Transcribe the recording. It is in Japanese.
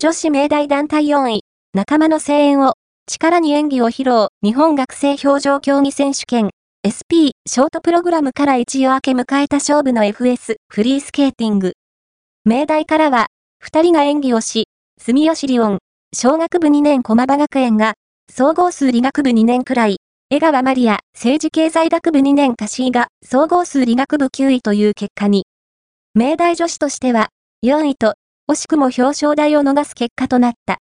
女子明大団体4位、仲間の声援を、力に演技を披露、日本学生表情競技選手権、SP、ショートプログラムから一夜明け迎えた勝負の FS、フリースケーティング。明大からは、二人が演技をし、住吉リオン、小学部2年駒場学園が、総合数理学部2年くらい、江川マリア、政治経済学部2年カシーが、総合数理学部9位という結果に。明大女子としては、4位と、惜しくも表彰台を逃す結果となった。